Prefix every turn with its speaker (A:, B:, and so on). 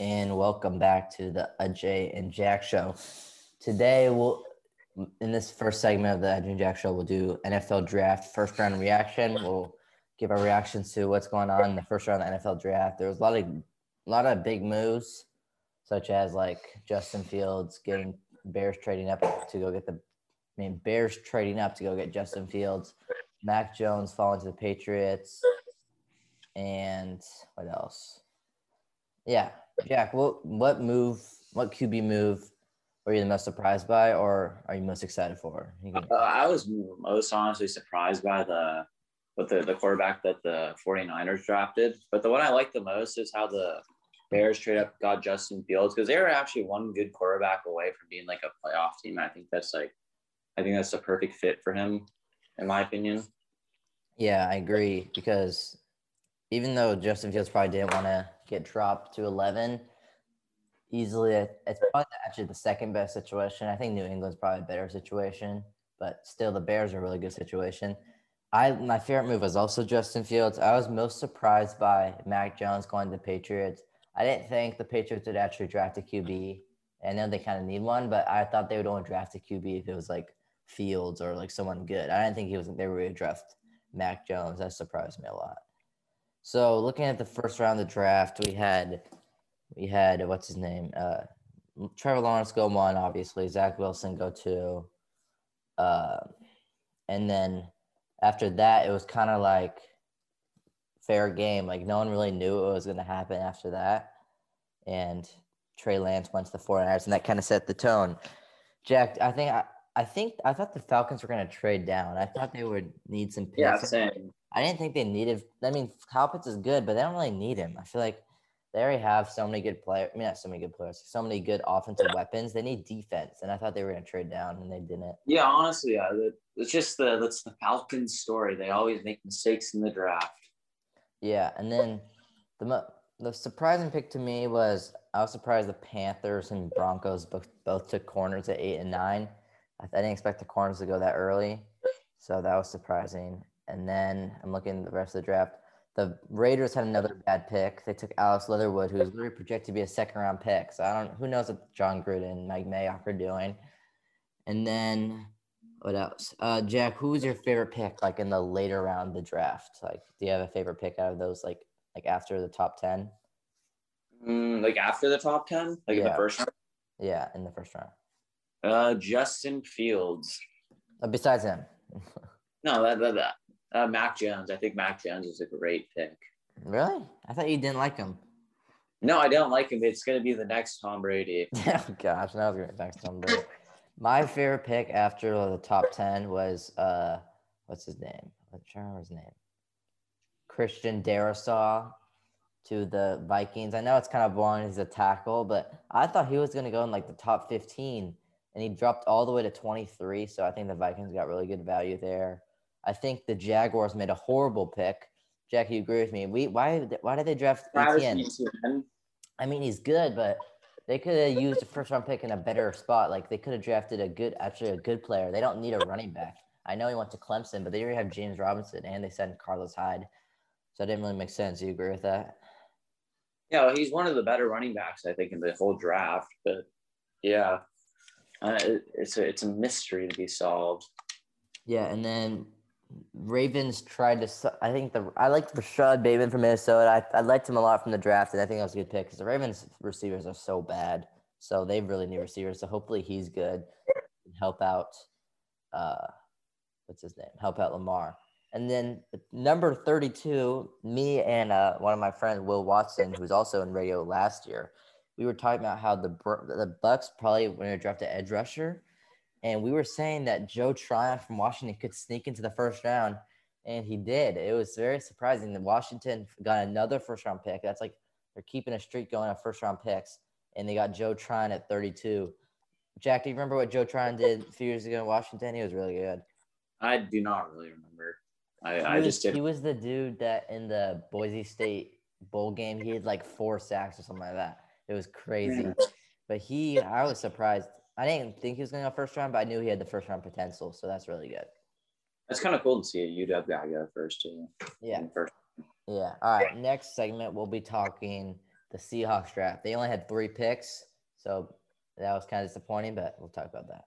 A: and welcome back to the Ajay and Jack show. Today, we'll in this first segment of the Ajay and Jack show, we'll do NFL draft first round reaction. We'll give our reactions to what's going on in the first round of the NFL draft. There was a lot of a lot of big moves, such as like Justin Fields getting Bears trading up to go get the I mean Bears trading up to go get Justin Fields, Mac Jones falling to the Patriots, and what else? Yeah, Jack. What what move? What QB move were you the most surprised by, or are you most excited for? Can-
B: Uh, I was most honestly surprised by the with the, the quarterback that the 49ers drafted. But the one I like the most is how the Bears trade up got Justin Fields because they were actually one good quarterback away from being like a playoff team. I think that's like I think that's the perfect fit for him, in my opinion.
A: Yeah, I agree because even though Justin Fields probably didn't want to get dropped to 11, easily it's probably actually the second best situation. I think New England's probably a better situation, but still the Bears are a really good situation. I my favorite move was also Justin Fields. I was most surprised by Mac Jones going to the Patriots. I didn't think the Patriots would actually draft a QB. I know they kind of need one, but I thought they would only draft a QB if it was like Fields or like someone good. I didn't think he was they were going to draft Mac Jones. That surprised me a lot. So looking at the first round of the draft, we had we had what's his name? Uh, Trevor Lawrence go one, obviously. Zach Wilson go two, uh, and then after that, it was kind of like fair game. Like no one really knew what was going to happen after that, and Trey Lance went to the 49ers, and that kind of set the tone. Jack, I think I, I think I thought the Falcons were going to trade down. I thought they would need some picks.
B: Yeah, same.
A: I didn't think they needed. I mean, Kyle Pitts is good, but they don't really need him. I feel like they already have so many good players. I mean, not so many good players, so many good offensive weapons. They need defense, and I thought they were going to trade down, and they didn't.
B: Yeah, honestly, yeah, it's just the that's the Falcons story. They always make mistakes in the draft.
A: Yeah, and then the the surprising pick to me was I was surprised the Panthers and Broncos both both took corners at eight and nine. I, I didn't expect the corners to go that early, so that was surprising. And then I'm looking at the rest of the draft. The Raiders had another bad pick. They took Alex Leatherwood, who was literally projected to be a second round pick. So I don't who knows what Jon Gruden and Mike Mayock are doing. And then what else? Uh, Jack, who was your favorite pick like in the later round of the draft? Like, do you have a favorite pick out of those like like after the top ten?
B: Mm, like after the top ten, like in the
A: Yeah.
B: first round.
A: Yeah, in the first round.
B: Uh, Justin Fields.
A: Uh, besides him,
B: No, that, that, that. Uh, Mac Jones. I think Mac Jones is a great pick.
A: really? I thought you didn't like him.
B: No, I don't like him. It's going to be the next Tom Brady.
A: oh gosh, that was great. Thanks, Tom Brady. My favorite pick after the top ten was uh, what's his name? I'm trying to remember his name. Christian Darrisaw to the Vikings. I know it's kind of boring. He's a tackle, but I thought he was going to go in like the top fifteen, and he dropped all the way to twenty three. So I think the Vikings got really good value there. I think the Jaguars made a horrible pick. Jack, you agree with me? We why why did they draft Etienne? I mean, he's good, but they could have used a first round pick in a better spot. Like they could have drafted a good, actually a good player. They don't need a running back. I know he went to Clemson, but they already have James Robinson and they sent Carlos Hyde. So it didn't really make sense. Do you agree with that?
B: Yeah, well, he's one of the better running backs, I think, in the whole draft. But yeah, uh, it, it's a it's a mystery to be solved.
A: Yeah, and then Ravens tried to. I think the I liked Rashod Bateman from Minnesota. I, I liked him a lot from the draft, and I think that was a good pick because the Ravens receivers are so bad, so they really need receivers. So hopefully he's good and help out. Uh, what's his name? Help out Lamar. And then number thirty-two, me and uh, one of my friends, Will Watson, who was also in radio last year, we were talking about how the the Bucs probably when they draft an edge rusher and we were saying that Joe Tryon from Washington could sneak into the first round, and he did. It was very surprising that Washington got another first round pick. That's like they're keeping a streak going of first round picks, and they got Joe Tryon at 32. Jack, do you remember what Joe Tryon did a few years ago in Washington? He was really good.
B: I do not really remember. I,
A: He
B: I just did.
A: he was the dude that in the Boise State bowl game he had like four sacks or something like that. It was crazy.
B: Yeah.
A: But he, I was surprised. I didn't think he was going to go first round, but I knew he had the first round potential, so that's really good.
B: It's kind of cool to see a UW guy go first too.
A: Yeah.
B: First.
A: Yeah. All right. Next segment, we'll be talking the Seahawks draft. They only had three picks, so that was kind of disappointing. But we'll talk about that.